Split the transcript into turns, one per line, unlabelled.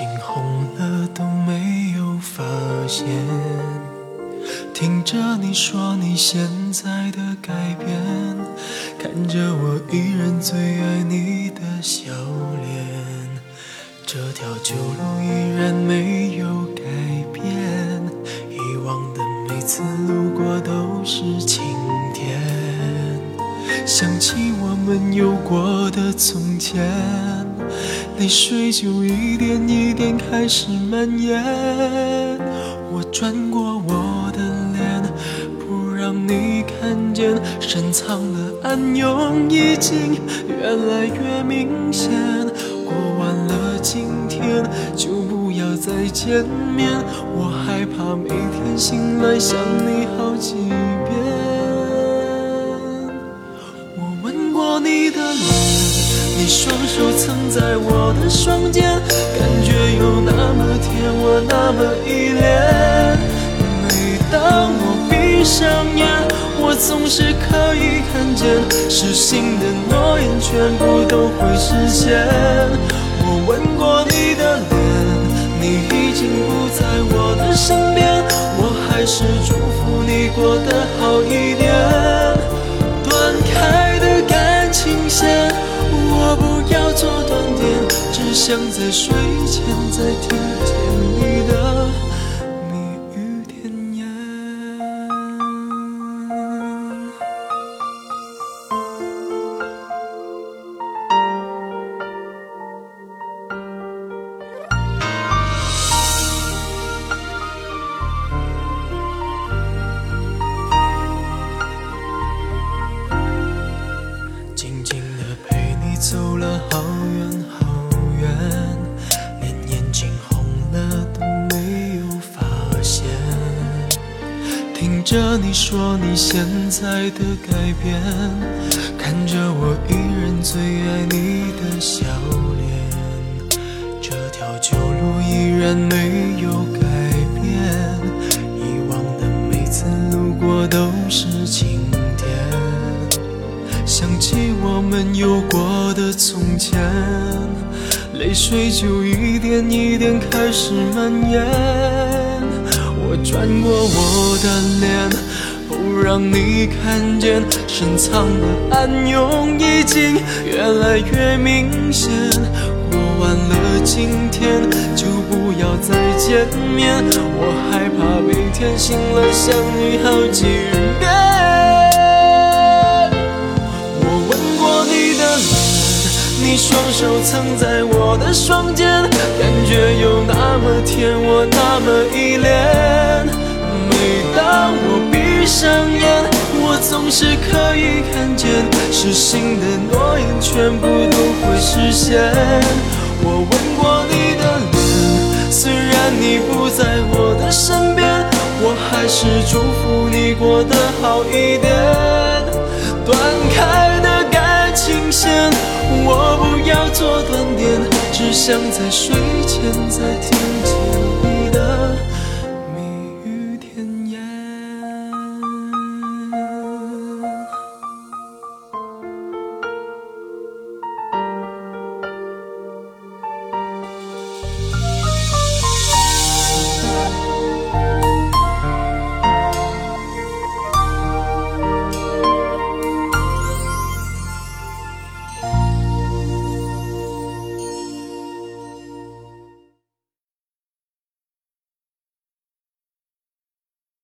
心红了都没有发现。听着你说你现在的改变，看着我依然最爱你的笑脸，这条旧路依然没有改变，以往的每次路过都是晴天，想起我们有过的从前。泪水就一点一点开始蔓延，我转过我的脸，不让你看见，深藏的暗涌已经越来越明显。过完了今天，就不要再见面，我害怕每天醒来想你好几双手曾在我的双肩，感觉有那么甜，我那么依恋。每当我闭上眼，我总是可以看见，失信的诺言全部都会实现。我吻过你的脸，你已经不在我的身边，我还是祝福你过得好想在睡前再听见你的着你说你现在的改变，看着我依然最爱你的笑脸，这条旧路依然没有改变，以往的每次路过都是晴天。想起我们有过的从前，泪水就一点一点开始蔓延。我转过我的脸，不让你看见，深藏的暗涌已经越来越明显。过完了今天，就不要再见面，我害怕每天醒来想你好几遍。你双手曾在我的双肩，感觉有那么甜，我那么依恋。每当我闭上眼，我总是可以看见，失信的诺言全部都会实现。我吻过你的脸，虽然你不在我的身边，我还是祝福你过得好一点。想在睡前再听见。